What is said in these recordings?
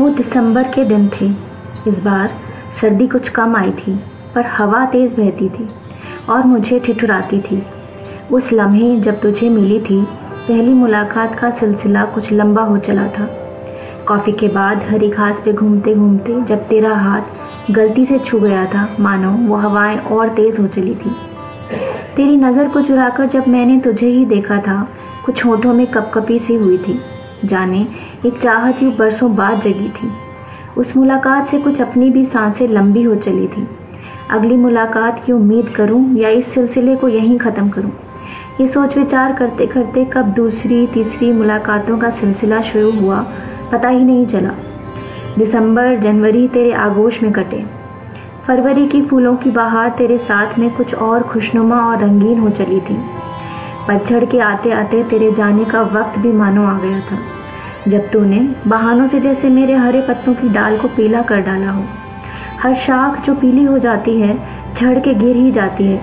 वो दिसंबर के दिन थे। इस बार सर्दी कुछ कम आई थी, पर हवा तेज़ बहती थी और मुझे ठिठुराती थी। उस लम्हे जब तुझे मिली थी, पहली मुलाकात का सिलसिला कुछ लंबा हो चला था। कॉफ़ी के बाद हरी घास पे घूमते घूमते जब तेरा हाथ गलती से छू गया था, मानो वो हवाएँ और तेज़ हो चली थी। तेरी नज़र को चुराकर जब मैंने तुझे ही देखा था, कुछ होठों में कपकपी सी हुई थी। जाने, एक चाहत यूँ बरसों बाद जगी थी। उस मुलाकात से कुछ अपनी भी साँसें लंबी हो चली थी। अगली मुलाकात की उम्मीद करूँ या इस सिलसिले को यहीं ख़त्म करूँ? ये सोच विचार करते करते कब दूसरी, तीसरी मुलाकातों का सिलसिला शुरू हुआ, पता ही नहीं चला। दिसंबर, जनवरी तेरे आगोश में कटे। फरवरी की फूलों की बहार तेरे साथ में कुछ और खुशनुमा और रंगीन हो चली थी। पतझड़ के आते आते तेरे जाने का वक्त भी मानो आ गया था। जब तूने बहानों से जैसे मेरे हरे पत्तों की डाल को पीला कर डाला हो, हर शाख जो पीली हो जाती है, झड़ के गिर ही जाती है।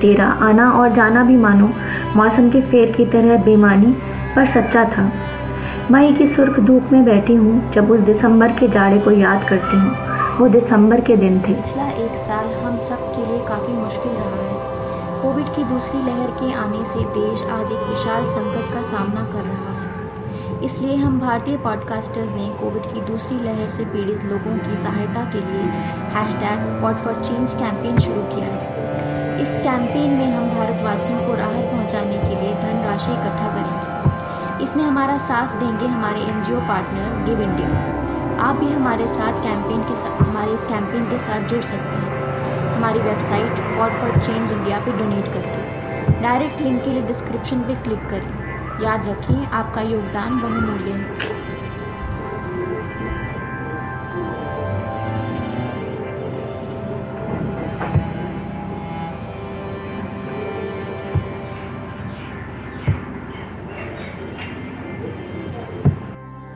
तेरा आना और जाना भी मानो, मौसम के फेर की तरह बेमानी पर सच्चा था। मई की सुर्ख धूप में बैठी हूँ, जब उस दिसंबर के जाड़े को याद करती हूँ। वो दिसंबर के दिन थे। पिछला एक साल हम सब के लिए काफ़ी मुश्किल रहा। कोविड की दूसरी लहर के आने से देश आज एक विशाल संकट का सामना कर रहा है। इसलिए हम भारतीय पॉडकास्टर्स ने कोविड की दूसरी लहर से पीड़ित लोगों की सहायता के लिए hashtag pod for change campaign शुरू किया है। इस कैंपेन में हम भारतवासियों को राहत पहुँचाने के लिए धनराशि इकट्ठा करेंगे। इसमें हमारा साथ देंगे हमारे एनजीओ पार्टनर गिव इंडिया आप भी हमारे साथ कैंपेन के साथ हमारे इस कैंपेन के साथ जुड़ सकते हैं। हमारी website what for change India पे डोनेट करके डायरेक्ट लिंक के लिए डिस्क्रिप्शन पे क्लिक करें। याद रखें, आपका योगदान बहुमूल्य है।